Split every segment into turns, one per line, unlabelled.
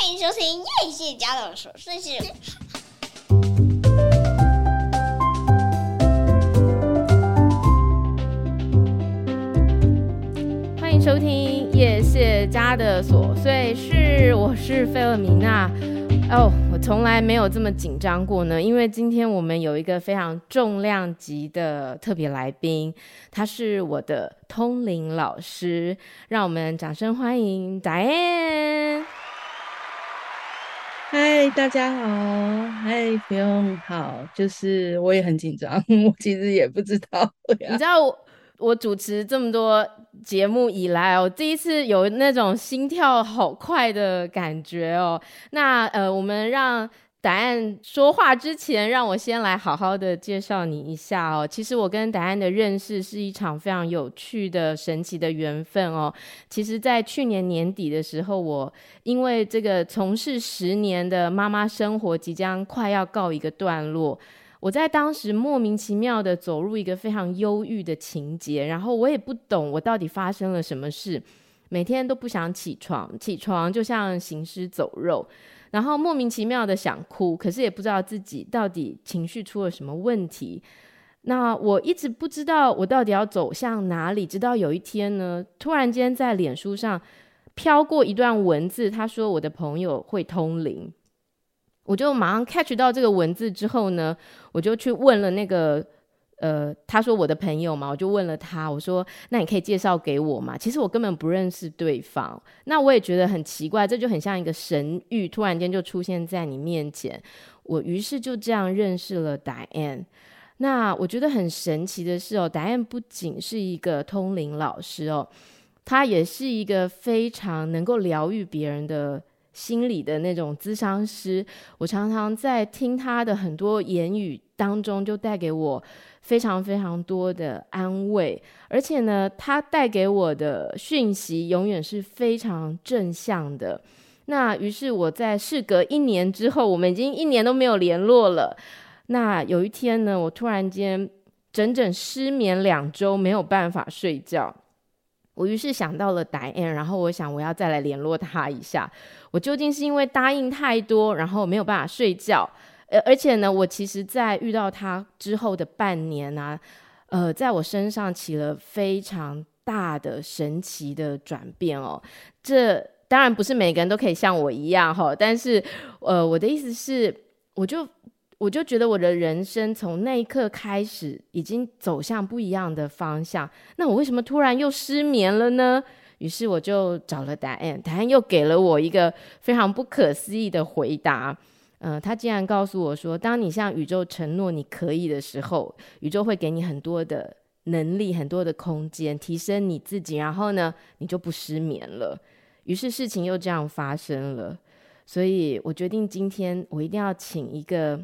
欢迎收听叶谢家的琐碎事。
欢迎收听叶谢家的琐碎事，我是费尔米娜。哦，我从来没有这么紧张过呢，因为今天我们有一个非常重量级的特别来宾，他是我的通灵老师，让我们掌声欢迎 Diane。
嗨，大家好，嗨，不用好，就是我也很紧张，我其实也不知道，
你知道我。我主持这么多节目以来我，第一次有那种心跳好快的感觉哦。那呃，我们让答案说话之前，让我先来好好的介绍你一下哦。其实我跟答案的认识是一场非常有趣的、神奇的缘分哦。其实，在去年年底的时候，我因为这个从事十年的妈妈生活即将快要告一个段落。我在当时莫名其妙的走入一个非常忧郁的情节，然后我也不懂我到底发生了什么事，每天都不想起床，起床就像行尸走肉，然后莫名其妙的想哭，可是也不知道自己到底情绪出了什么问题。那我一直不知道我到底要走向哪里，直到有一天呢，突然间在脸书上飘过一段文字，他说我的朋友会通灵。我就马上 catch 到这个文字之后呢，我就去问了那个，呃，他说我的朋友嘛，我就问了他，我说那你可以介绍给我吗？其实我根本不认识对方，那我也觉得很奇怪，这就很像一个神諭，突然间就出现在你面前。我于是就这样认识了 Diane。那我觉得很神奇的是哦，Diane 不仅是一个通灵老师哦，他也是一个非常能够疗愈别人的。心理的那种咨商师，我常常在听他的很多言语当中，就带给我非常非常多的安慰。而且呢，他带给我的讯息永远是非常正向的。那于是我在事隔一年之后，我们已经一年都没有联络了。那有一天呢，我突然间整整失眠两周，没有办法睡觉。我于是想到了答案然后我想我要再来联络他一下。我究竟是因为答应太多，然后没有办法睡觉？而，而且呢，我其实在遇到他之后的半年啊，呃，在我身上起了非常大的神奇的转变哦。这当然不是每个人都可以像我一样哈，但是呃，我的意思是，我就。我就觉得我的人生从那一刻开始已经走向不一样的方向。那我为什么突然又失眠了呢？于是我就找了答案，答案又给了我一个非常不可思议的回答。嗯、他竟然告诉我说，当你向宇宙承诺你可以的时候，宇宙会给你很多的能力、很多的空间，提升你自己，然后呢，你就不失眠了。于是事情又这样发生了。所以我决定今天我一定要请一个。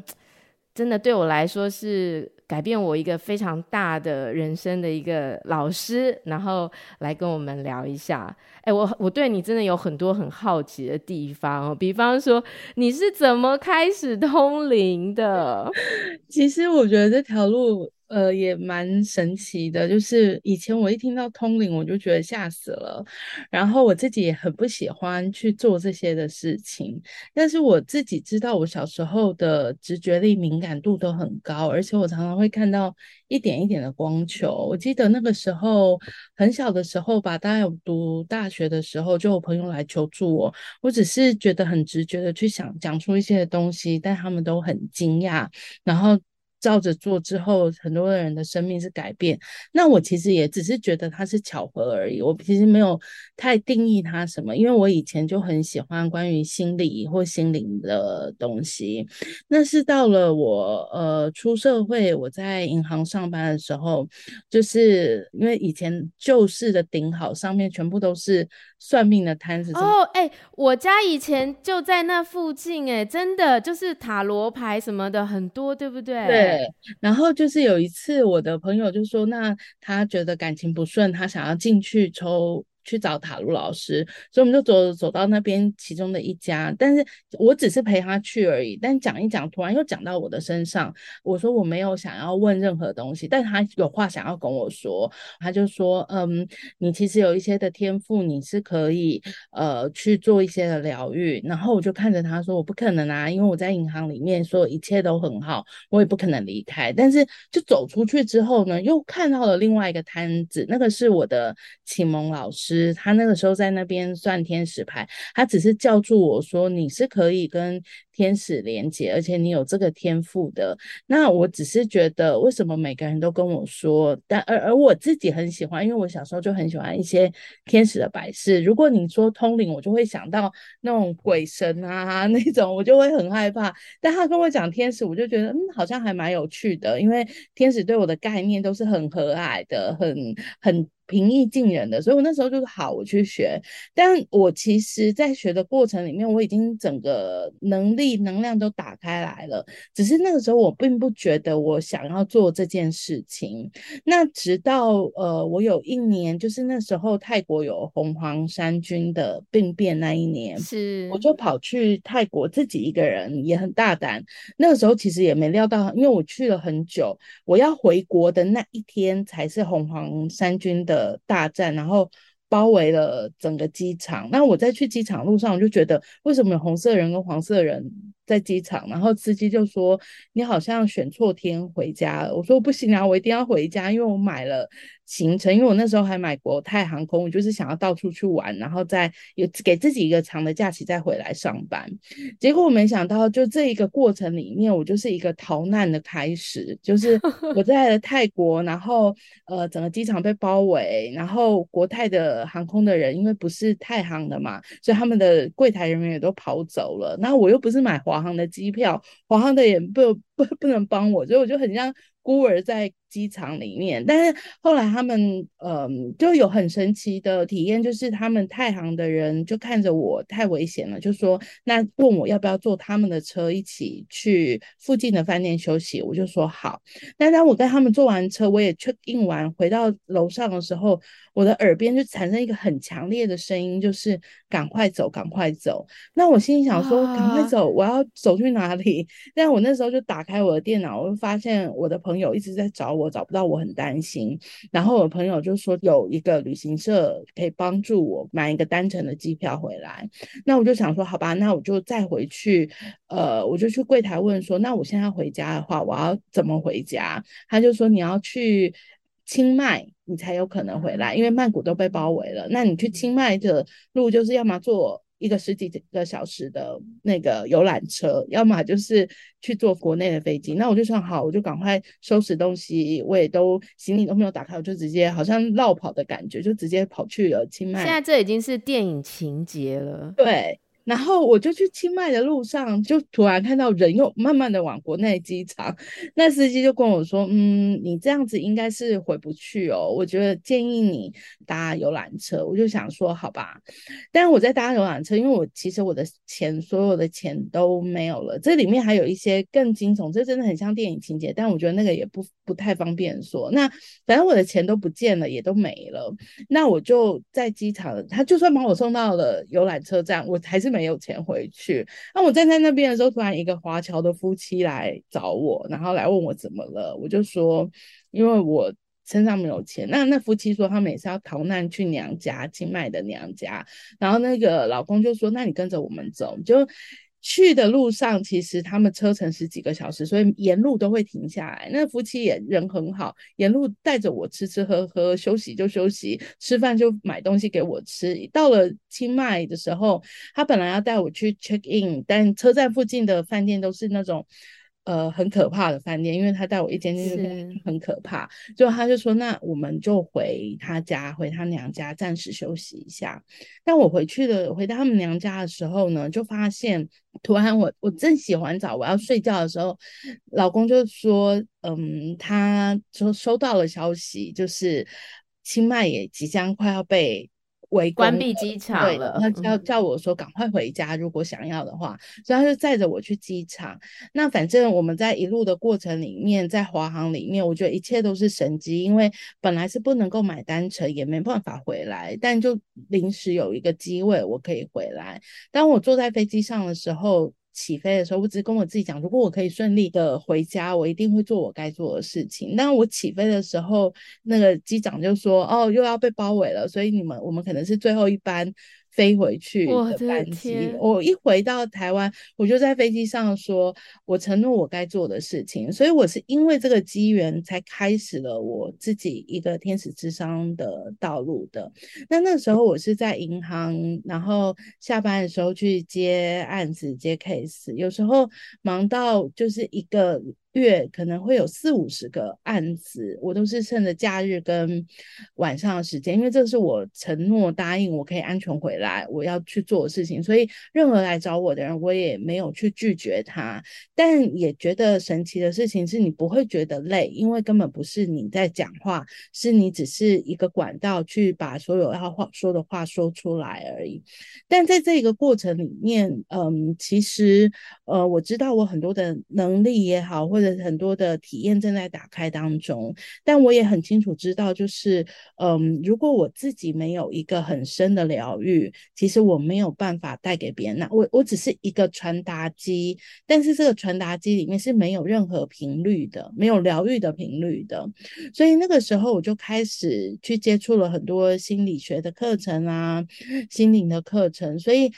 真的对我来说是改变我一个非常大的人生的一个老师，然后来跟我们聊一下。哎，我我对你真的有很多很好奇的地方哦，比方说你是怎么开始通灵的？
其实我觉得这条路。呃，也蛮神奇的，就是以前我一听到通灵，我就觉得吓死了，然后我自己也很不喜欢去做这些的事情。但是我自己知道，我小时候的直觉力敏感度都很高，而且我常常会看到一点一点的光球。我记得那个时候很小的时候吧，大概有读大学的时候，就有朋友来求助我，我只是觉得很直觉的去想讲出一些东西，但他们都很惊讶，然后。照着做之后，很多人的生命是改变。那我其实也只是觉得它是巧合而已，我其实没有太定义它什么。因为我以前就很喜欢关于心理或心灵的东西。那是到了我呃出社会，我在银行上班的时候，就是因为以前旧式的顶好上面全部都是算命的摊子。
哦，哎、欸，我家以前就在那附近，哎，真的就是塔罗牌什么的很多，对不对？
对。对，然后就是有一次，我的朋友就说，那他觉得感情不顺，他想要进去抽去找塔罗老师，所以我们就走走到那边其中的一家，但是我只是陪他去而已。但讲一讲，突然又讲到我的身上，我说我没有想要问任何东西，但他有话想要跟我说，他就说，嗯，你其实有一些的天赋，你是可以呃去做一些的疗愈。然后我就看着他说，我不可能啊，因为我在银行里面，所有一切都很好，我也不可能离开。但是就走出去之后呢，又看到了另外一个摊子，那个是我的启蒙老师，他那个时候在那边算天使牌，他只是叫住我说，你是可以跟天使连接，而且你有这个天赋的。那我只是觉得，为什么每个人都跟我说，但而而我自己很喜欢，因为我小时候就很喜欢一些天使的摆饰。如果你说通灵，我就会想到那种鬼神啊 那种，我就会很害怕。但他跟我讲天使，我就觉得嗯，好像还蛮有趣的，因为天使对我的概念都是很和蔼的，很很。平易近人的，所以我那时候就是好，我去学。但我其实，在学的过程里面，我已经整个能力、能量都打开来了。只是那个时候，我并不觉得我想要做这件事情。那直到呃，我有一年，就是那时候泰国有红黄山军的病变那一年，
是
我就跑去泰国自己一个人，也很大胆。那个时候其实也没料到，因为我去了很久，我要回国的那一天才是红黄山军的。呃大战，然后包围了整个机场。那我在去机场路上，我就觉得为什么有红色人跟黄色人在机场？然后司机就说：“你好像选错天回家了。”我说：“不行啊，我一定要回家，因为我买了。”行程，因为我那时候还买国泰航空，我就是想要到处去玩，然后再有给自己一个长的假期再回来上班。结果我没想到，就这一个过程里面，我就是一个逃难的开始，就是我 在了泰国，然后呃整个机场被包围，然后国泰的航空的人因为不是泰航的嘛，所以他们的柜台人员也都跑走了。那我又不是买华航的机票，华航的也不不不能帮我，所以我就很像。孤儿在机场里面，但是后来他们嗯就有很神奇的体验，就是他们太行的人就看着我太危险了，就说那问我要不要坐他们的车一起去附近的饭店休息，我就说好。但当我跟他们坐完车，我也 check in 完回到楼上的时候，我的耳边就产生一个很强烈的声音，就是赶快走，赶快走。那我心里想说，赶快走，我要走去哪里？但我那时候就打开我的电脑，我就发现我的朋。友一直在找我，找不到我，很担心。然后我朋友就说有一个旅行社可以帮助我买一个单程的机票回来。那我就想说，好吧，那我就再回去。呃，我就去柜台问说，那我现在回家的话，我要怎么回家？他就说你要去清迈，你才有可能回来，因为曼谷都被包围了。那你去清迈的路就是要么坐。一个十几个小时的那个游览车，要么就是去坐国内的飞机。那我就想，好，我就赶快收拾东西，我也都行李都没有打开，我就直接好像绕跑的感觉，就直接跑去了清迈。
现在这已经是电影情节了，
对。然后我就去清迈的路上，就突然看到人又慢慢的往国内机场，那司机就跟我说：“嗯，你这样子应该是回不去哦，我觉得建议你搭游览车。”我就想说：“好吧。”但是我在搭游览车，因为我其实我的钱所有的钱都没有了，这里面还有一些更惊悚，这真的很像电影情节，但我觉得那个也不不太方便说。那反正我的钱都不见了，也都没了。那我就在机场，他就算把我送到了游览车站，我还是。没有钱回去，那我站在那边的时候，突然一个华侨的夫妻来找我，然后来问我怎么了，我就说，因为我身上没有钱。那那夫妻说他们也是要逃难去娘家，清迈的娘家，然后那个老公就说，那你跟着我们走，就。去的路上，其实他们车程十几个小时，所以沿路都会停下来。那夫妻也人很好，沿路带着我吃吃喝喝，休息就休息，吃饭就买东西给我吃。到了清迈的时候，他本来要带我去 check in，但车站附近的饭店都是那种。呃，很可怕的饭店，因为他带我一间间很可怕，就他就说，那我们就回他家，回他娘家暂时休息一下。但我回去的，回到他们娘家的时候呢，就发现突然我我正洗完澡，我要睡觉的时候，老公就说，嗯，他就收到了消息，就是清迈也即将快要被。围
关闭机场了，
他叫叫我说赶快回家，如果想要的话，所以他就载着我去机场。那反正我们在一路的过程里面，在华航里面，我觉得一切都是神机，因为本来是不能够买单程，也没办法回来，但就临时有一个机位，我可以回来。当我坐在飞机上的时候。起飞的时候，我只是跟我自己讲，如果我可以顺利的回家，我一定会做我该做的事情。那我起飞的时候，那个机长就说：“哦，又要被包围了，所以你们我们可能是最后一班。”飞回去的班机，我一回到台湾，我就在飞机上说，我承诺我该做的事情，所以我是因为这个机缘才开始了我自己一个天使之商的道路的。那那时候我是在银行，然后下班的时候去接案子、接 case，有时候忙到就是一个。月可能会有四五十个案子，我都是趁着假日跟晚上的时间，因为这是我承诺答应我可以安全回来，我要去做的事情，所以任何来找我的人，我也没有去拒绝他。但也觉得神奇的事情是你不会觉得累，因为根本不是你在讲话，是你只是一个管道去把所有要话说的话说出来而已。但在这个过程里面，嗯，其实呃，我知道我很多的能力也好，或者很多的体验正在打开当中，但我也很清楚知道，就是嗯，如果我自己没有一个很深的疗愈，其实我没有办法带给别人。那我我只是一个传达机，但是这个传达机里面是没有任何频率的，没有疗愈的频率的。所以那个时候我就开始去接触了很多心理学的课程啊，心灵的课程。所以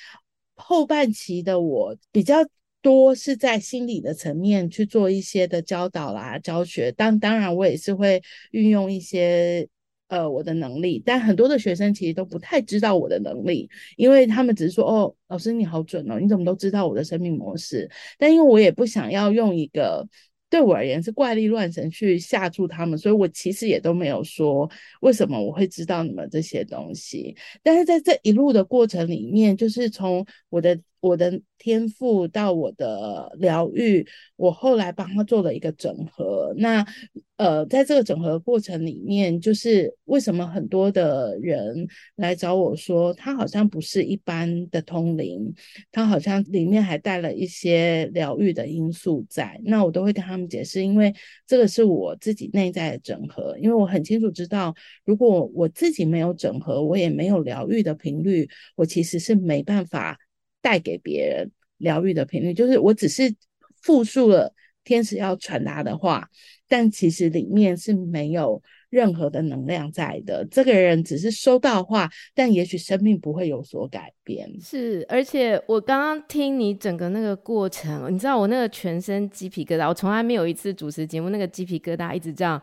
后半期的我比较。多是在心理的层面去做一些的教导啦、教学，当当然我也是会运用一些呃我的能力，但很多的学生其实都不太知道我的能力，因为他们只是说哦，老师你好准哦，你怎么都知道我的生命模式？但因为我也不想要用一个对我而言是怪力乱神去吓住他们，所以我其实也都没有说为什么我会知道你们这些东西。但是在这一路的过程里面，就是从我的。我的天赋到我的疗愈，我后来帮他做了一个整合。那呃，在这个整合过程里面，就是为什么很多的人来找我说，他好像不是一般的通灵，他好像里面还带了一些疗愈的因素在。那我都会跟他们解释，因为这个是我自己内在的整合，因为我很清楚知道，如果我自己没有整合，我也没有疗愈的频率，我其实是没办法。带给别人疗愈的频率，就是我只是复述了天使要传达的话，但其实里面是没有任何的能量在的。这个人只是收到话，但也许生命不会有所改变。
是，而且我刚刚听你整个那个过程，你知道我那个全身鸡皮疙瘩，我从来没有一次主持节目那个鸡皮疙瘩一直这样。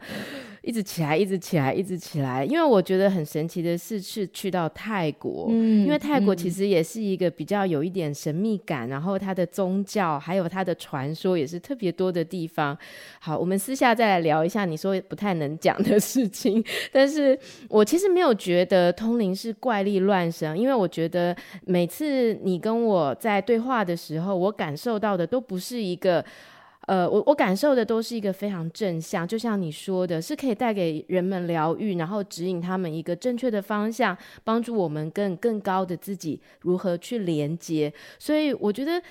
一直起来，一直起来，一直起来。因为我觉得很神奇的是，是去到泰国，嗯，因为泰国其实也是一个比较有一点神秘感，嗯，然后它的宗教还有它的传说也是特别多的地方。好，我们私下再来聊一下你说不太能讲的事情。但是我其实没有觉得通灵是怪力乱神，因为我觉得每次你跟我在对话的时候，我感受到的都不是一个。呃，我我感受的都是一个非常正向，就像你说的，是可以带给人们疗愈，然后指引他们一个正确的方向，帮助我们更更高的自己如何去连接。所以我觉得，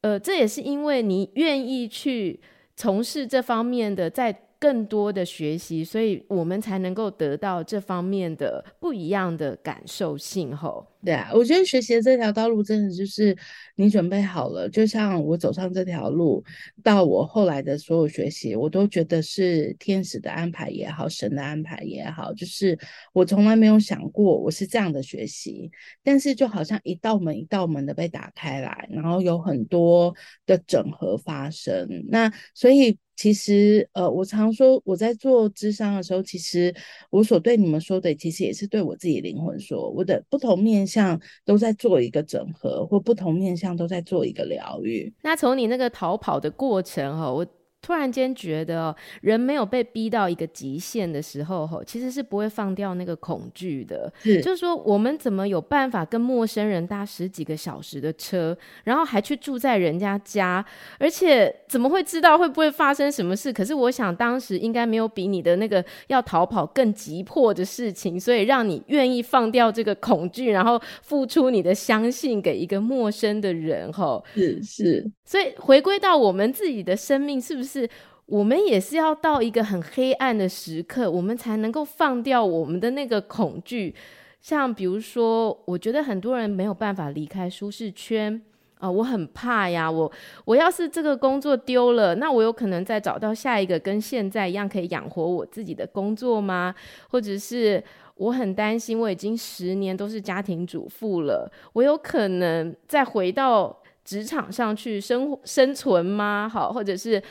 呃，这也是因为你愿意去从事这方面的，在更多的学习，所以我们才能够得到这方面的不一样的感受性吼。
对啊，我觉得学习的这条道路真的就是你准备好了，就像我走上这条路，到我后来的所有学习，我都觉得是天使的安排也好，神的安排也好，就是我从来没有想过我是这样的学习，但是就好像一道门一道门的被打开来，然后有很多的整合发生。那所以其实呃，我常说我在做咨商的时候，其实我所对你们说的，其实也是对我自己灵魂说，我的不同面。向都在做一个整合，或不同面向都在做一个疗愈。
那从你那个逃跑的过程哈，我突然间觉得哦，人没有被逼到一个极限的时候，吼，其实是不会放掉那个恐惧的。
是，
就是说，我们怎么有办法跟陌生人搭十几个小时的车，然后还去住在人家家，而且怎么会知道会不会发生什么事？可是我想当时应该没有比你的那个要逃跑更急迫的事情，所以让你愿意放掉这个恐惧，然后付出你的相信给一个陌生的人，吼，
是是。
所以回归到我们自己的生命，是不是？是我们也是要到一个很黑暗的时刻，我们才能够放掉我们的那个恐惧。像比如说，我觉得很多人没有办法离开舒适圈啊、我很怕呀。我我要是这个工作丢了，那我有可能再找到下一个跟现在一样可以养活我自己的工作吗？或者是我很担心，我已经十年都是家庭主妇了，我有可能再回到职场上去生生存吗？好，或者是。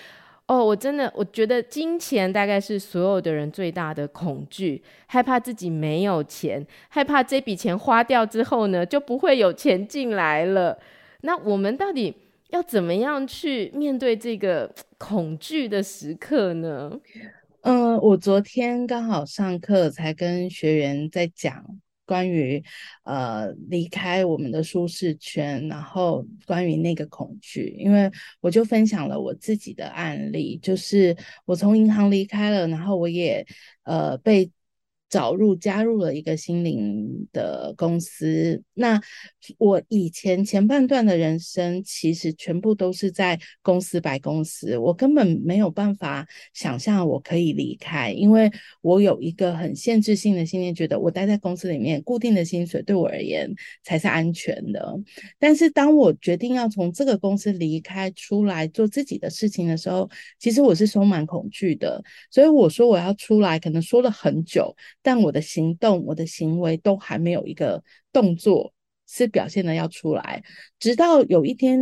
哦，我真的我觉得金钱大概是所有的人最大的恐惧，害怕自己没有钱，害怕这笔钱花掉之后呢，就不会有钱进来了。那我们到底要怎么样去面对这个恐惧的时刻呢？
嗯、我昨天刚好上课才跟学员在讲。关于呃离开我们的舒适圈，然后关于那个恐惧，因为我就分享了我自己的案例，就是我从银行离开了，然后我也呃被。找入加入了一个心灵的公司。那我以前前半段的人生，其实全部都是在公司白公司，我根本没有办法想象我可以离开，因为我有一个很限制性的信念，觉得我待在公司里面，固定的薪水对我而言才是安全的。但是当我决定要从这个公司离开出来做自己的事情的时候，其实我是充满恐惧的。所以我说我要出来，可能说了很久。但我的行动、我的行为都还没有一个动作是表现的要出来，直到有一天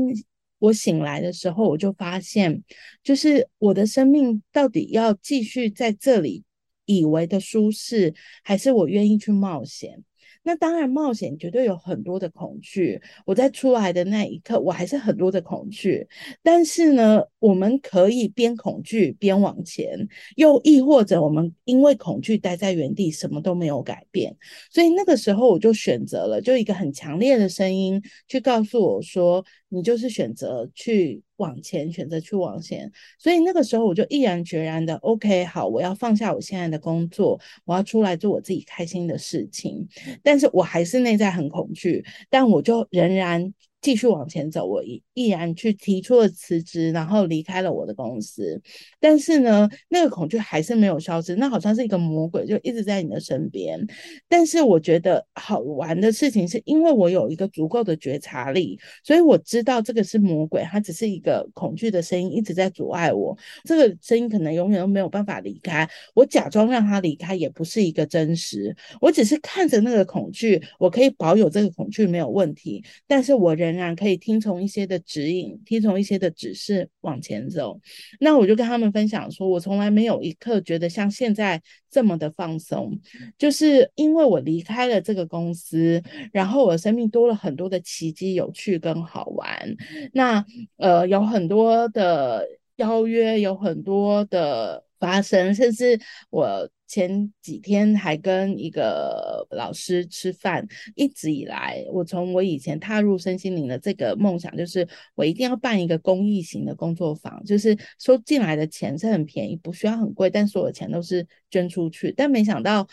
我醒来的时候，我就发现，就是我的生命到底要继续在这里以为的舒适，还是我愿意去冒险？那当然，冒险绝对有很多的恐惧。我在出来的那一刻，我还是很多的恐惧。但是呢，我们可以边恐惧边往前，又亦或者我们因为恐惧待在原地，什么都没有改变。所以那个时候，我就选择了，就一个很强烈的声音去告诉我说：“你就是选择去。”往前选择去往前，所以那个时候我就毅然决然的，OK，好，我要放下我现在的工作，我要出来做我自己开心的事情，但是我还是内在很恐惧，但我就仍然。继续往前走，我毅毅然去提出了辞职，然后离开了我的公司。但是呢，那个恐惧还是没有消失，那好像是一个魔鬼，就一直在你的身边。但是我觉得好玩的事情是，因为我有一个足够的觉察力，所以我知道这个是魔鬼，它只是一个恐惧的声音，一直在阻碍我。这个声音可能永远都没有办法离开。我假装让它离开，也不是一个真实。我只是看着那个恐惧，我可以保有这个恐惧没有问题，但是我仍仍然可以听从一些的指引，听从一些的指示往前走。那我就跟他们分享说，我从来没有一刻觉得像现在这么的放松，就是因为我离开了这个公司，然后我的生命多了很多的奇迹、有趣跟好玩。那呃，有很多的邀约，有很多的发生，甚至我。前几天还跟一个老师吃饭，一直以来，我从我以前踏入身心灵的这个梦想，就是我一定要办一个公益型的工作坊，就是收进来的钱是很便宜，不需要很贵，但所有的钱都是捐出去。但没想到，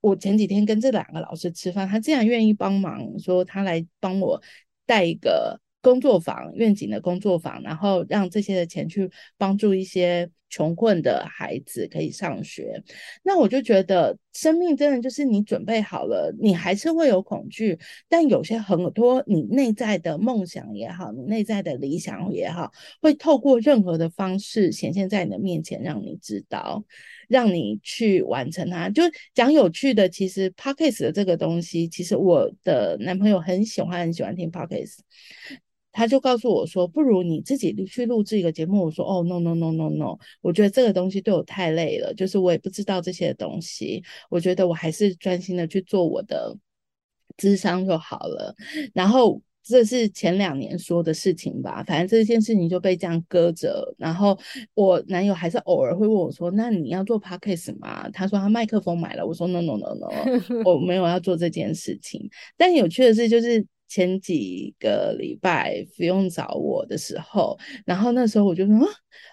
我前几天跟这两个老师吃饭，他竟然愿意帮忙，说他来帮我带一个工作坊，愿景的工作坊，然后让这些的钱去帮助一些。穷困的孩子可以上学，那我就觉得生命真的就是你准备好了，你还是会有恐惧，但有些很多你内在的梦想也好，你内在的理想也好，会透过任何的方式显现在你的面前，让你知道，让你去完成它。就讲有趣的，其实 Podcast 的这个东西，其实我的男朋友很喜欢，很喜欢听 Podcast。他就告诉我说：“不如你自己去录制一个节目。”我说：“哦，no no no no no，我觉得这个东西对我太累了，就是我也不知道这些东西。我觉得我还是专心的去做我的智商就好了。”然后这是前两年说的事情吧，反正这件事情就被这样搁着。然后我男友还是偶尔会问我说：“那你要做 podcast 吗？”他说他麦克风买了，我说：“No no no no，我没有要做这件事情。”但有趣的是，就是。前几个礼拜不用找我的时候，然后那时候我就说啊，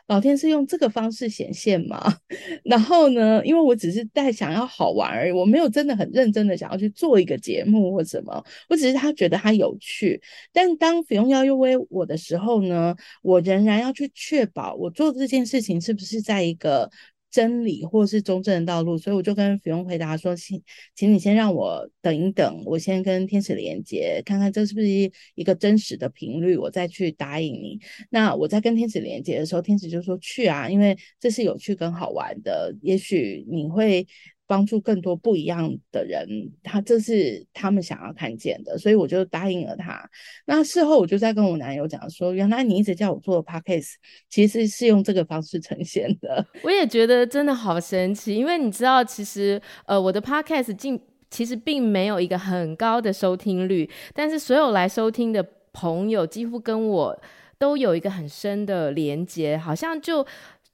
老天是用这个方式显现吗？然后呢，因为我只是在想要好玩而已，我没有真的很认真的想要去做一个节目或什么，我只是他觉得他有趣。但当不用邀约我的时候呢，我仍然要去确保我做这件事情是不是在一个。真理或是中正的道路，所以我就跟菲佣回答说：“请，请你先让我等一等，我先跟天使连接，看看这是不是一个真实的频率，我再去答应你。那我在跟天使连接的时候，天使就说去啊，因为这是有趣跟好玩的，也许你会。”帮助更多不一样的人，他这是他们想要看见的，所以我就答应了他。那事后我就在跟我男友讲说，原来你一直叫我做 podcast，其实是用这个方式呈现的。
我也觉得真的好神奇，因为你知道，其实呃，我的 podcast 进其实并没有一个很高的收听率，但是所有来收听的朋友几乎跟我都有一个很深的连接，好像就。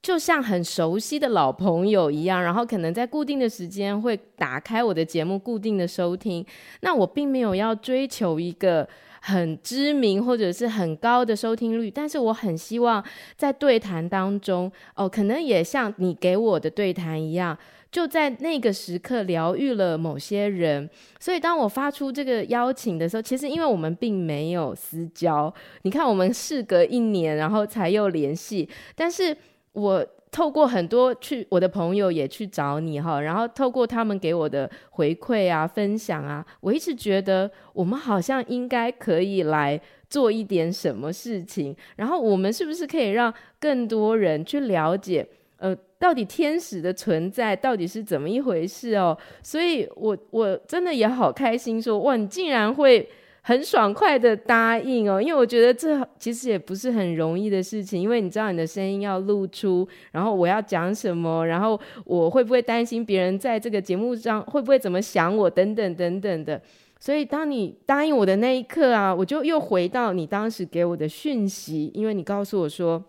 就像很熟悉的老朋友一样，然后可能在固定的时间会打开我的节目，固定的收听。那我并没有要追求一个很知名或者是很高的收听率，但是我很希望在对谈当中，哦，可能也像你给我的对谈一样，就在那个时刻疗愈了某些人。所以当我发出这个邀请的时候，其实因为我们并没有私交，你看我们事隔一年，然后才又联系，但是。我透过很多去我的朋友也去找你哈，然后透过他们给我的回馈啊、分享啊，我一直觉得我们好像应该可以来做一点什么事情，然后我们是不是可以让更多人去了解，呃，到底天使的存在到底是怎么一回事哦？所以我我真的也好开心说，哇，你竟然会。很爽快的答应哦，因为我觉得这其实也不是很容易的事情，因为你知道你的声音要露出，然后我要讲什么，然后我会不会担心别人在这个节目上会不会怎么想我等等等等的，所以当你答应我的那一刻啊，我就又回到你当时给我的讯息，因为你告诉我说。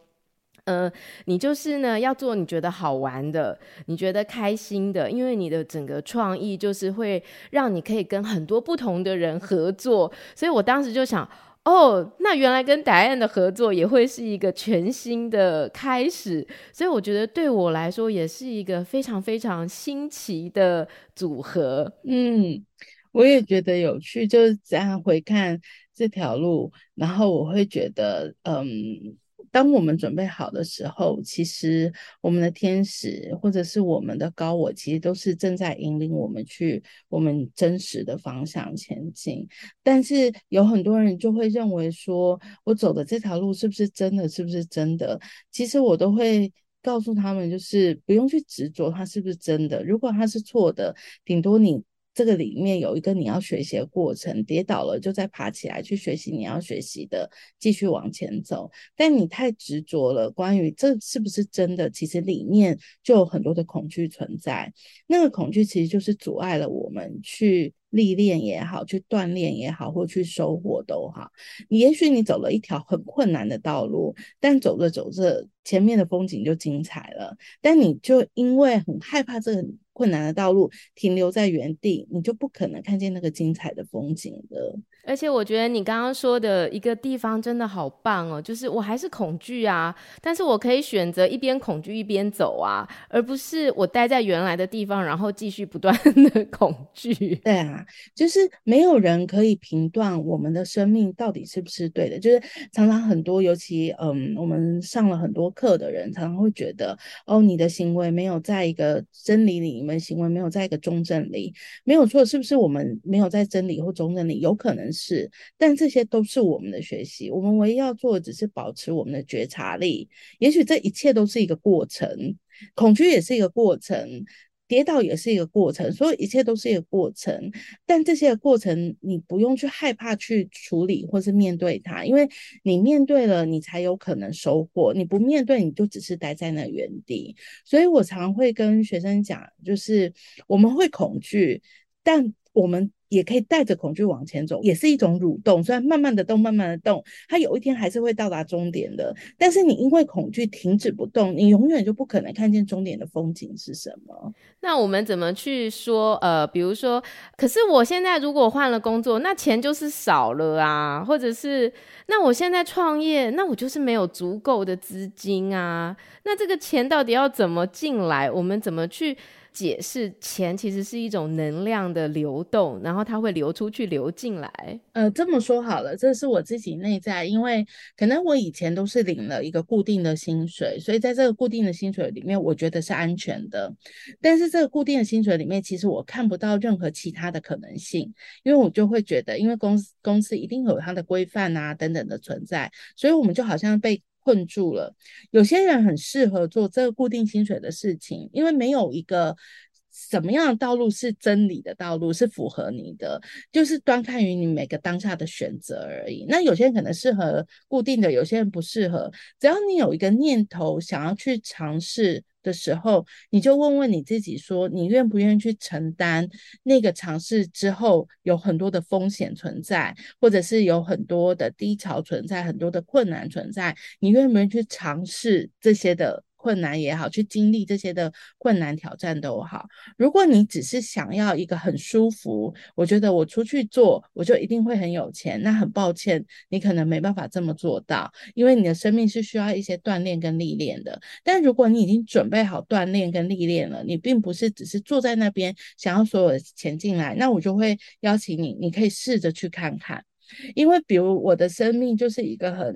呃，你就是呢，要做你觉得好玩的，你觉得开心的，因为你的整个创意就是会让你可以跟很多不同的人合作，所以我当时就想，哦，那原来跟答案的合作也会是一个全新的开始，所以我觉得对我来说也是一个非常非常新奇的组合。
嗯，我也觉得有趣，就是这样回看这条路，然后我会觉得，嗯。当我们准备好的时候，其实我们的天使或者是我们的高我，其实都是正在引领我们去我们真实的方向前进。但是有很多人就会认为说，我走的这条路是不是真的？是不是真的？其实我都会告诉他们，就是不用去执着它是不是真的。如果它是错的，顶多你。这个里面有一个你要学习的过程，跌倒了就再爬起来去学习你要学习的，继续往前走。但你太执着了，关于这是不是真的，其实里面就有很多的恐惧存在。那个恐惧其实就是阻碍了我们去历练也好，去锻炼也好，或去收获都好。你也许你走了一条很困难的道路，但走着走着，前面的风景就精彩了。但你就因为很害怕这个。困难的道路停留在原地，你就不可能看见那个精彩的风景了。
而且我觉得你刚刚说的一个地方真的好棒哦，就是我还是恐惧啊，但是我可以选择一边恐惧一边走啊，而不是我待在原来的地方，然后继续不断的 恐惧。
对啊，就是没有人可以评断我们的生命到底是不是对的。就是常常很多，尤其嗯，我们上了很多课的人，常常会觉得哦，你的行为没有在一个真理里，你我们行为没有在一个中正里，没有错，是不是我们没有在真理或中正里？有可能。是，但这些都是我们的学习。我们唯一要做的，只是保持我们的觉察力。也许这一切都是一个过程，恐惧也是一个过程，跌倒也是一个过程，所以一切都是一个过程。但这些过程，你不用去害怕去处理或是面对它，因为你面对了，你才有可能收获。你不面对，你就只是待在那原地。所以我常会跟学生讲，就是我们会恐惧，但我们。也可以带着恐惧往前走，也是一种蠕动。虽然慢慢的动，慢慢的动，它有一天还是会到达终点的。但是你因为恐惧停止不动，你永远就不可能看见终点的风景是什么。
那我们怎么去说？呃，比如说，可是我现在如果换了工作，那钱就是少了啊，或者是那我现在创业，那我就是没有足够的资金啊。那这个钱到底要怎么进来？我们怎么去？解释钱其实是一种能量的流动，然后它会流出去、流进来。
呃，这么说好了，这是我自己内在，因为可能我以前都是领了一个固定的薪水，所以在这个固定的薪水里面，我觉得是安全的。但是这个固定的薪水里面，其实我看不到任何其他的可能性，因为我就会觉得，因为公司公司一定有它的规范啊等等的存在，所以我们就好像被。困住了，有些人很适合做这个固定薪水的事情，因为没有一个什么样的道路是真理的道路，是符合你的，就是端看于你每个当下的选择而已。那有些人可能适合固定的，有些人不适合。只要你有一个念头想要去尝试。的时候，你就问问你自己说，你愿不愿意去承担那个尝试之后有很多的风险存在，或者是有很多的低潮存在，很多的困难存在，你愿不愿意去尝试这些的？困难也好，去经历这些的困难挑战都好。如果你只是想要一个很舒服，我觉得我出去做，我就一定会很有钱。那很抱歉，你可能没办法这么做到，因为你的生命是需要一些锻炼跟历练的。但如果你已经准备好锻炼跟历练了，你并不是只是坐在那边想要所有的钱进来，那我就会邀请你，你可以试着去看看。因为比如我的生命就是一个很。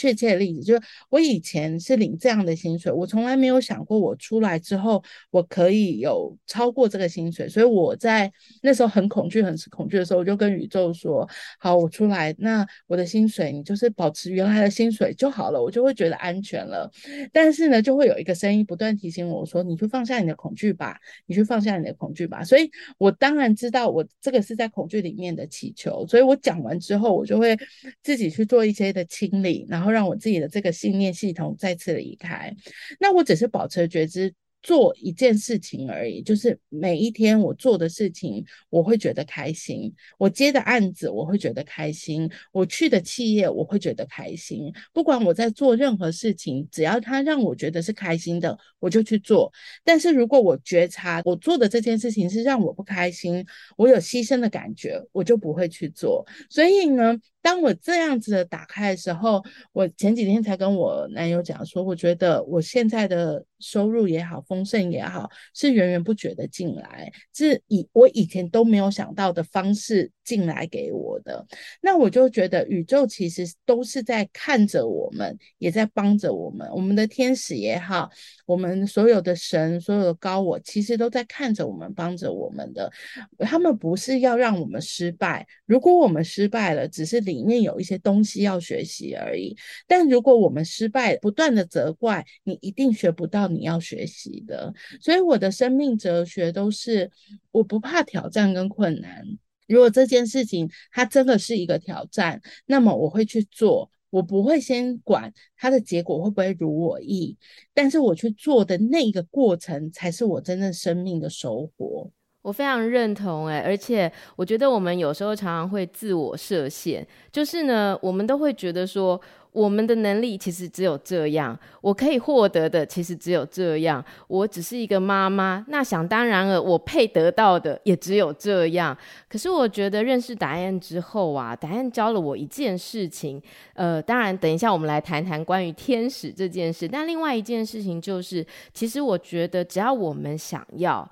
确切的例子就是，我以前是领这样的薪水，我从来没有想过我出来之后我可以有超过这个薪水，所以我在那时候很恐惧、很恐惧的时候，我就跟宇宙说：“好，我出来，那我的薪水你就是保持原来的薪水就好了，我就会觉得安全了。”但是呢，就会有一个声音不断提醒我说：“你去放下你的恐惧吧，你去放下你的恐惧吧。”所以，我当然知道我这个是在恐惧里面的祈求，所以我讲完之后，我就会自己去做一些的清理，然后让我自己的这个信念系统再次离开，那我只是保持觉知。做一件事情而已，就是每一天我做的事情，我会觉得开心；我接的案子，我会觉得开心；我去的企业，我会觉得开心。不管我在做任何事情，只要它让我觉得是开心的，我就去做。但是如果我觉察我做的这件事情是让我不开心，我有牺牲的感觉，我就不会去做。所以呢，当我这样子的打开的时候，我前几天才跟我男友讲说，我觉得我现在的收入也好，丰盛也好，是源源不绝的进来，是以我以前都没有想到的方式进来给我的。那我就觉得宇宙其实都是在看着我们，也在帮着我们。我们的天使也好，我们所有的神、所有的高我，其实都在看着我们，帮着我们的。他们不是要让我们失败，如果我们失败了，只是。里面有一些东西要学习而已，但如果我们失败，不断的责怪，你一定学不到你要学习的。所以我的生命哲学都是，我不怕挑战跟困难。如果这件事情它真的是一个挑战，那么我会去做，我不会先管它的结果会不会如我意，但是我去做的那个过程，才是我真正生命的收获。
我非常认同哎，而且我觉得我们有时候常常会自我设限，就是呢，我们都会觉得说，我们的能力其实只有这样，我可以获得的其实只有这样，我只是一个妈妈，那想当然了，我配得到的也只有这样。可是我觉得认识答案之后啊，答案教了我一件事情，呃，当然等一下我们来谈谈关于天使这件事，但另外一件事情就是，其实我觉得只要我们想要。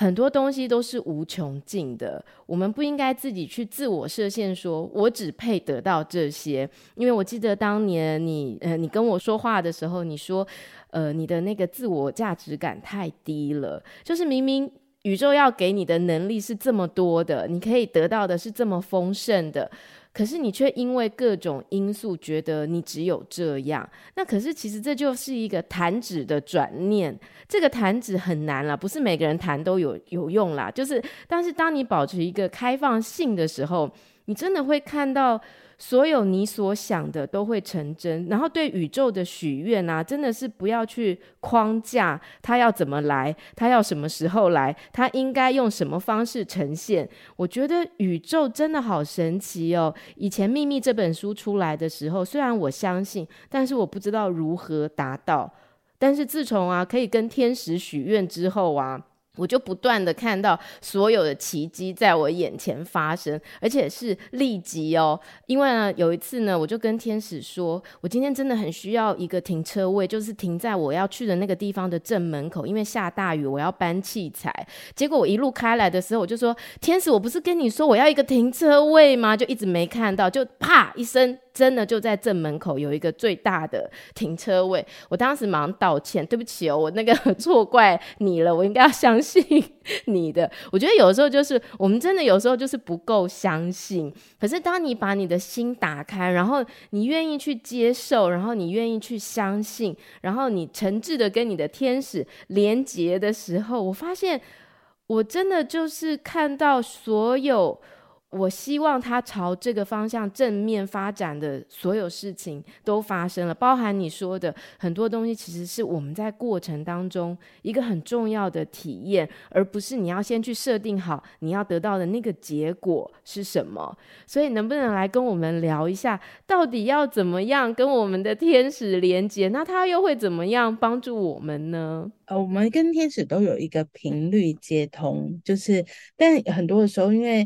很多东西都是无穷尽的，我们不应该自己去自我设限，说我只配得到这些。因为我记得当年你呃，你跟我说话的时候，你说呃，你的那个自我价值感太低了，就是明明宇宙要给你的能力是这么多的，你可以得到的是这么丰盛的。可是你却因为各种因素觉得你只有这样，那可是其实这就是一个弹指的转念，这个弹指很难了，不是每个人弹都有有用啦。就是，但是当你保持一个开放性的时候，你真的会看到所有你所想的都会成真。然后对宇宙的许愿啊，真的是不要去框架它要怎么来，它要什么时候来，它应该用什么方式呈现。我觉得宇宙真的好神奇哦。以前《秘密》这本书出来的时候，虽然我相信，但是我不知道如何达到。但是自从啊，可以跟天使许愿之后啊。我就不断的看到所有的奇迹在我眼前发生，而且是立即哦。因为呢，有一次呢，我就跟天使说，我今天真的很需要一个停车位，就是停在我要去的那个地方的正门口，因为下大雨，我要搬器材。结果我一路开来的时候，我就说，天使，我不是跟你说我要一个停车位吗？就一直没看到，就啪一声。真的就在正门口有一个最大的停车位，我当时马上道歉，对不起哦，我那个错怪你了，我应该要相信你的。我觉得有时候就是我们真的有时候就是不够相信，可是当你把你的心打开，然后你愿意去接受，然后你愿意去相信，然后你诚挚的跟你的天使连接的时候，我发现我真的就是看到所有。我希望他朝这个方向正面发展的所有事情都发生了，包含你说的很多东西，其实是我们在过程当中一个很重要的体验，而不是你要先去设定好你要得到的那个结果是什么。所以，能不能来跟我们聊一下，到底要怎么样跟我们的天使连接？那他又会怎么样帮助我们呢？
呃，我们跟天使都有一个频率接通，就是，但很多的时候，因为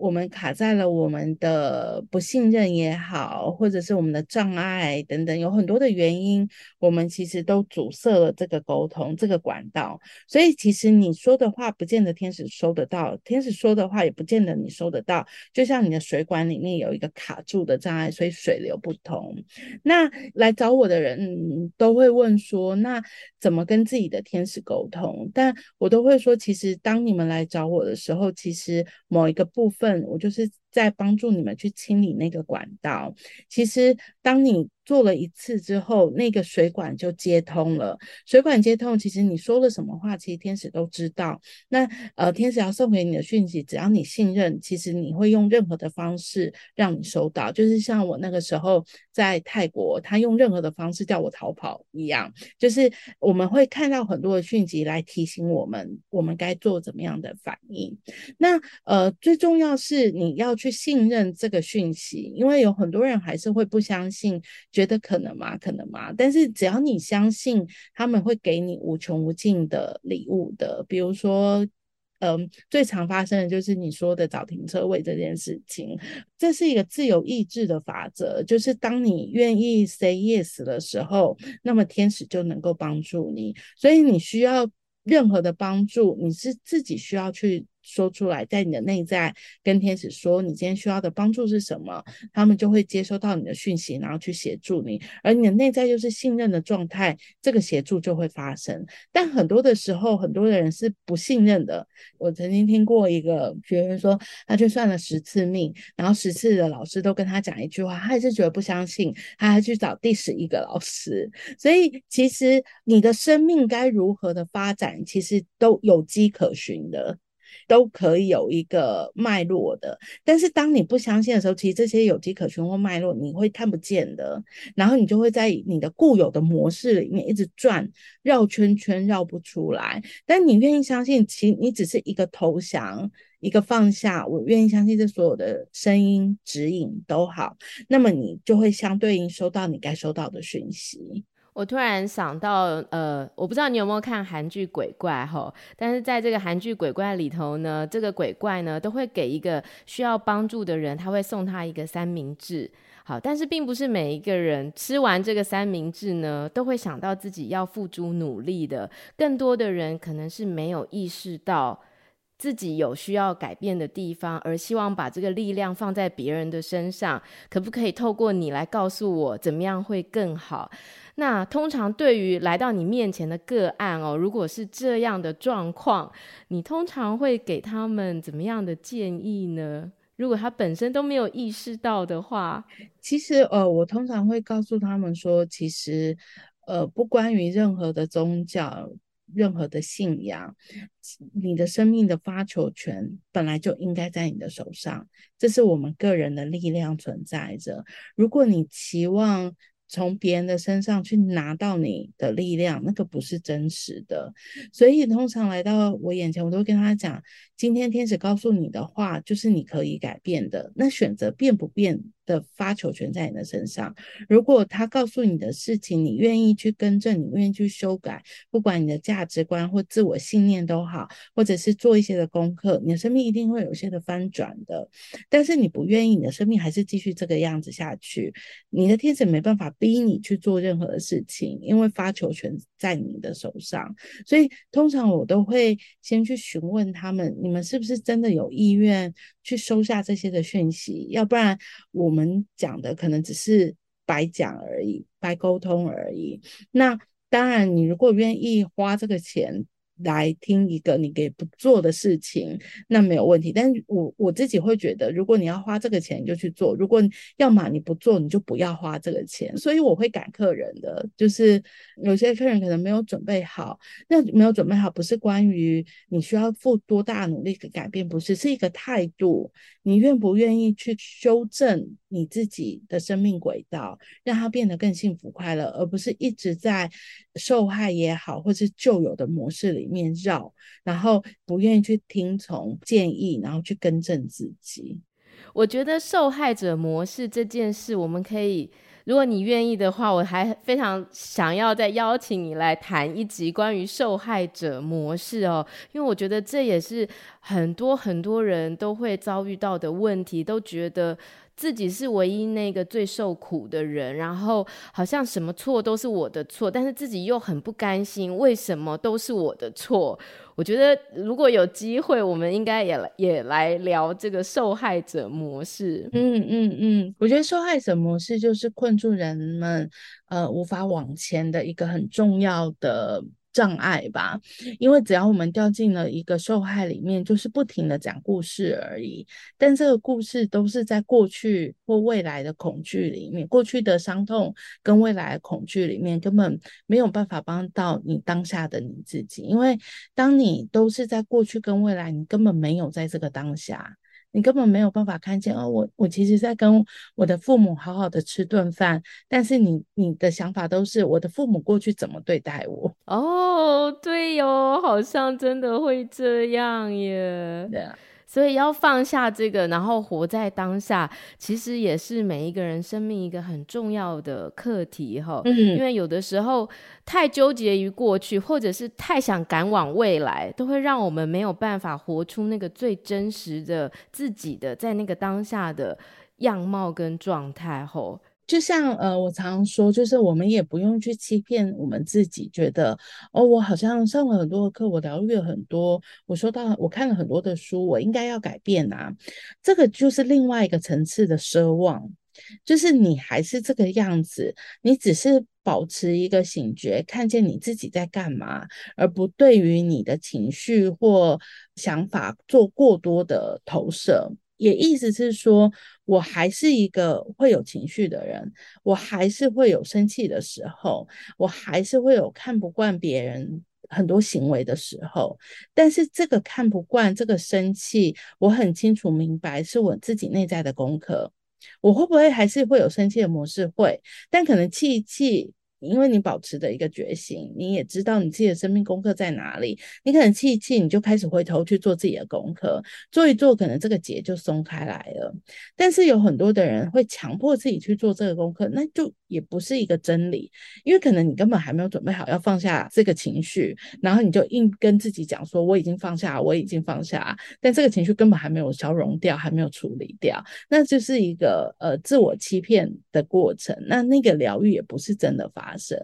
我们卡在了我们的不信任也好，或者是我们的障碍等等，有很多的原因，我们其实都阻塞了这个沟通这个管道。所以其实你说的话，不见得天使收得到；天使说的话，也不见得你收得到。就像你的水管里面有一个卡住的障碍，所以水流不通。那来找我的人都会问说，那怎么跟自己的天使沟通？但我都会说，其实当你们来找我的时候，其实某一个部分。嗯我就是在帮助你们去清理那个管道。其实，当你做了一次之后，那个水管就接通了。水管接通，其实你说了什么话，其实天使都知道。那呃，天使要送给你的讯息，只要你信任，其实你会用任何的方式让你收到。就是像我那个时候在泰国，他用任何的方式叫我逃跑一样。就是我们会看到很多的讯息来提醒我们，我们该做怎么样的反应。那呃，最重要是你要去信任这个讯息，因为有很多人还是会不相信。觉得可能吗？可能吗？但是只要你相信，他们会给你无穷无尽的礼物的。比如说，嗯，最常发生的就是你说的找停车位这件事情，这是一个自由意志的法则。就是当你愿意 say yes 的时候，那么天使就能够帮助你。所以你需要任何的帮助，你是自己需要去。说出来，在你的内在跟天使说，你今天需要的帮助是什么，他们就会接收到你的讯息，然后去协助你。而你的内在就是信任的状态，这个协助就会发生。但很多的时候，很多的人是不信任的。我曾经听过一个学员说，他去算了十次命，然后十次的老师都跟他讲一句话，他还是觉得不相信，他还去找第十一个老师。所以，其实你的生命该如何的发展，其实都有迹可循的。都可以有一个脉络的，但是当你不相信的时候，其实这些有迹可循或脉络你会看不见的，然后你就会在你的固有的模式里面一直转，绕圈圈绕不出来。但你愿意相信，其实你只是一个投降，一个放下，我愿意相信这所有的声音指引都好，那么你就会相对应收到你该收到的讯息。
我突然想到，呃，我不知道你有没有看韩剧《鬼怪》哈，但是在这个韩剧《鬼怪》里头呢，这个鬼怪呢都会给一个需要帮助的人，他会送他一个三明治。好，但是并不是每一个人吃完这个三明治呢，都会想到自己要付诸努力的。更多的人可能是没有意识到自己有需要改变的地方，而希望把这个力量放在别人的身上。可不可以透过你来告诉我，怎么样会更好？那通常对于来到你面前的个案哦，如果是这样的状况，你通常会给他们怎么样的建议呢？如果他本身都没有意识到的话，
其实呃，我通常会告诉他们说，其实呃，不关于任何的宗教，任何的信仰，你的生命的发球权本来就应该在你的手上，这是我们个人的力量存在着。如果你期望，从别人的身上去拿到你的力量，那个不是真实的。所以通常来到我眼前，我都跟他讲：今天天使告诉你的话，就是你可以改变的。那选择变不变的发球权在你的身上。如果他告诉你的事情，你愿意去更正，你愿意去修改，不管你的价值观或自我信念都好，或者是做一些的功课，你的生命一定会有些的翻转的。但是你不愿意，你的生命还是继续这个样子下去，你的天使没办法逼你去做任何的事情，因为发球权在你的手上。所以通常我都会先去询问他们，你们是不是真的有意愿去收下这些的讯息？要不然。我们讲的可能只是白讲而已，白沟通而已。那当然，你如果愿意花这个钱。来听一个你给不做的事情，那没有问题。但是我我自己会觉得，如果你要花这个钱，你就去做；如果要么你不做，你就不要花这个钱。所以我会赶客人的，就是有些客人可能没有准备好。那没有准备好，不是关于你需要付多大努力的改变，不是，是一个态度。你愿不愿意去修正你自己的生命轨道，让它变得更幸福快乐，而不是一直在受害也好，或是旧有的模式里面绕，然后不愿意去听从建议，然后去更正自己。
我觉得受害者模式这件事，我们可以，如果你愿意的话，我还非常想要再邀请你来谈一集关于受害者模式哦，因为我觉得这也是很多很多人都会遭遇到的问题，都觉得。自己是唯一那个最受苦的人，然后好像什么错都是我的错，但是自己又很不甘心，为什么都是我的错？我觉得如果有机会，我们应该也来也来聊这个受害者模式。
嗯嗯嗯，我觉得受害者模式就是困住人们呃无法往前的一个很重要的。障碍吧，因为只要我们掉进了一个受害里面，就是不停的讲故事而已。但这个故事都是在过去或未来的恐惧里面，过去的伤痛跟未来的恐惧里面，根本没有办法帮到你当下的你自己。因为当你都是在过去跟未来，你根本没有在这个当下。你根本没有办法看见哦，我我其实在跟我的父母好好的吃顿饭，但是你你的想法都是我的父母过去怎么对待我？
哦，对哟，好像真的会这样耶。对啊。所以要放下这个，然后活在当下，其实也是每一个人生命一个很重要的课题哈。嗯，因为有的时候太纠结于过去，或者是太想赶往未来，都会让我们没有办法活出那个最真实的自己的在那个当下的样貌跟状态吼。
就像呃，我常常说，就是我们也不用去欺骗我们自己，觉得哦，我好像上了很多的课，我疗愈了很多，我说到我看了很多的书，我应该要改变啊。这个就是另外一个层次的奢望，就是你还是这个样子，你只是保持一个醒觉，看见你自己在干嘛，而不对于你的情绪或想法做过多的投射。也意思是说，我还是一个会有情绪的人，我还是会有生气的时候，我还是会有看不惯别人很多行为的时候。但是这个看不惯，这个生气，我很清楚明白是我自己内在的功课。我会不会还是会有生气的模式？会，但可能气一气。因为你保持的一个觉醒，你也知道你自己的生命功课在哪里。你可能气一气，你就开始回头去做自己的功课，做一做，可能这个结就松开来了。但是有很多的人会强迫自己去做这个功课，那就也不是一个真理，因为可能你根本还没有准备好要放下这个情绪，然后你就硬跟自己讲说我已经放下，我已经放下，但这个情绪根本还没有消融掉，还没有处理掉，那就是一个呃自我欺骗的过程。那那个疗愈也不是真的发生，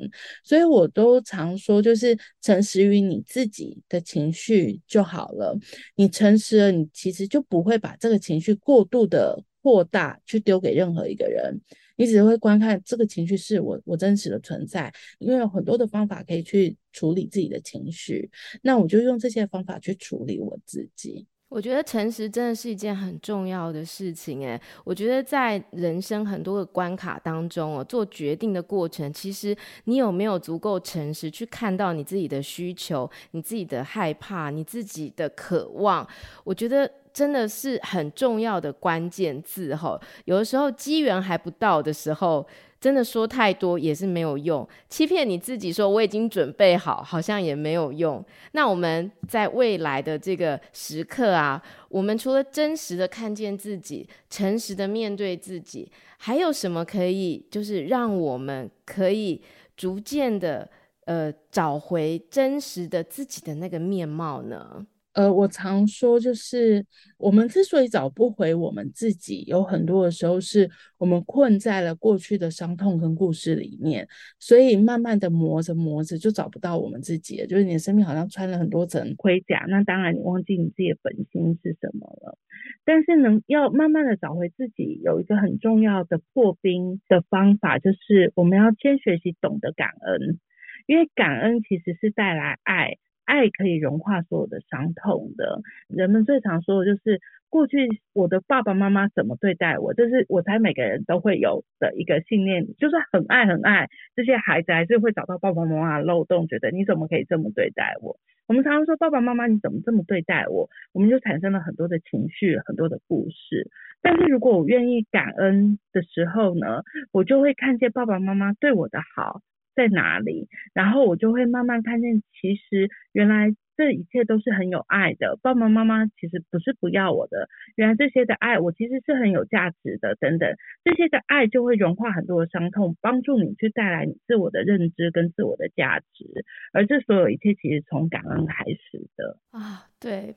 所以我都常说，就是诚实于你自己的情绪就好了。你诚实了，你其实就不会把这个情绪过度的扩大，去丢给任何一个人。你只会观看这个情绪是我我真实的存在，因为有很多的方法可以去处理自己的情绪。那我就用这些方法去处理我自己。
我觉得诚实真的是一件很重要的事情，诶，我觉得在人生很多的关卡当中哦，做决定的过程，其实你有没有足够诚实去看到你自己的需求、你自己的害怕、你自己的渴望，我觉得真的是很重要的关键字哈。有的时候机缘还不到的时候。真的说太多也是没有用，欺骗你自己说我已经准备好，好像也没有用。那我们在未来的这个时刻啊，我们除了真实的看见自己，诚实的面对自己，还有什么可以就是让我们可以逐渐的呃找回真实的自己的那个面貌呢？
呃，我常说，就是我们之所以找不回我们自己，有很多的时候是我们困在了过去的伤痛跟故事里面，所以慢慢的磨着磨着就找不到我们自己了。就是你的生命好像穿了很多层盔甲，那当然你忘记你自己的本心是什么了。但是能要慢慢的找回自己，有一个很重要的破冰的方法，就是我们要先学习懂得感恩，因为感恩其实是带来爱。爱可以融化所有的伤痛的。人们最常说的就是，过去我的爸爸妈妈怎么对待我，这是我猜每个人都会有的一个信念，就是很爱很爱这些孩子，还是会找到爸爸妈妈的漏洞，觉得你怎么可以这么对待我？我们常常说爸爸妈妈你怎么这么对待我？我们就产生了很多的情绪，很多的故事。但是如果我愿意感恩的时候呢，我就会看见爸爸妈妈对我的好。在哪里？然后我就会慢慢看见，其实原来这一切都是很有爱的。爸爸妈妈其实不是不要我的，原来这些的爱我其实是很有价值的。等等，这些的爱就会融化很多的伤痛，帮助你去带来你自我的认知跟自我的价值。而这所有一切其实从感恩开始的
啊。对，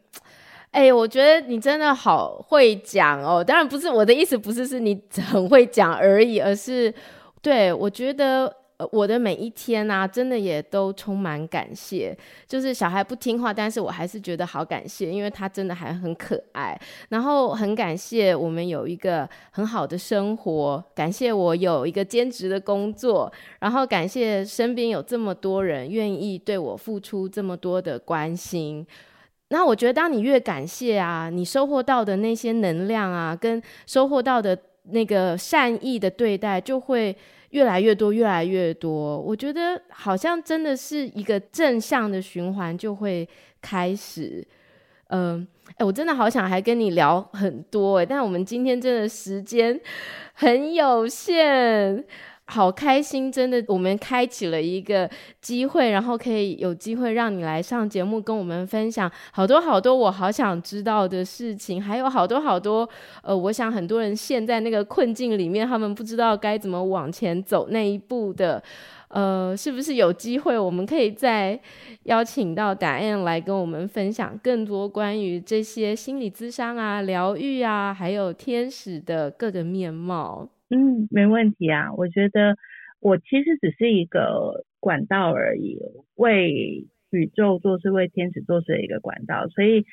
哎，我觉得你真的好会讲哦。当然不是我的意思，不是是你很会讲而已，而是对我觉得。呃我的每一天啊，真的也都充满感谢。就是小孩不听话，但是我还是觉得好感谢，因为他真的还很可爱。然后很感谢我们有一个很好的生活，感谢我有一个兼职的工作，然后感谢身边有这么多人愿意对我付出这么多的关心。那我觉得，当你越感谢啊，你收获到的那些能量啊，跟收获到的那个善意的对待，就会。越来越多，越来越多，我觉得好像真的是一个正向的循环就会开始。嗯，哎，我真的好想还跟你聊很多哎，但我们今天真的时间 很有限。好开心，真的，我们开启了一个机会，然后可以有机会让你来上节目，跟我们分享好多好多我好想知道的事情，还有好多好多，呃，我想很多人陷在那个困境里面，他们不知道该怎么往前走那一步的，呃，是不是有机会我们可以再邀请到 Diane 来跟我们分享更多关于这些心理咨商啊、疗愈啊，还有天使的各个面貌？
嗯，没问题啊。我觉得我其实只是一个管道而已，为宇宙做事，为天使做事的一个管道，所以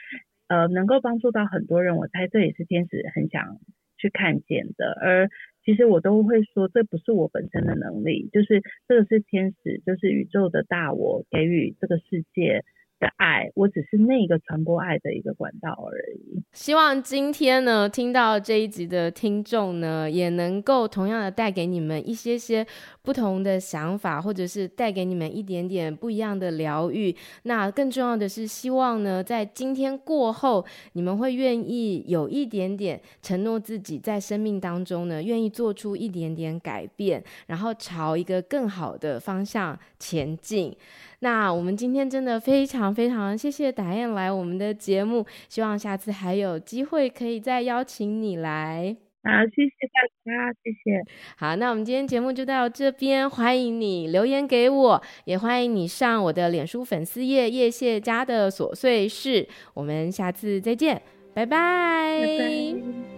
呃，能够帮助到很多人，我猜这也是天使很想去看见的。而其实我都会说，这不是我本身的能力，就是这个是天使，就是宇宙的大我给予这个世界。的爱，我只是那个传播爱的一个管道而已。
希望今天呢，听到这一集的听众呢，也能够同样的带给你们一些些不同的想法，或者是带给你们一点点不一样的疗愈。那更重要的是，希望呢，在今天过后，你们会愿意有一点点承诺自己，在生命当中呢，愿意做出一点点改变，然后朝一个更好的方向前进。那我们今天真的非常非常谢谢 Diane 来我们的节目，希望下次还有机会可以再邀请你来。
好，谢谢大家，谢谢。
好，那我们今天节目就到这边，欢迎你留言给我，也欢迎你上我的脸书粉丝页叶谢家的琐碎事。我们下次再见，拜拜。拜拜。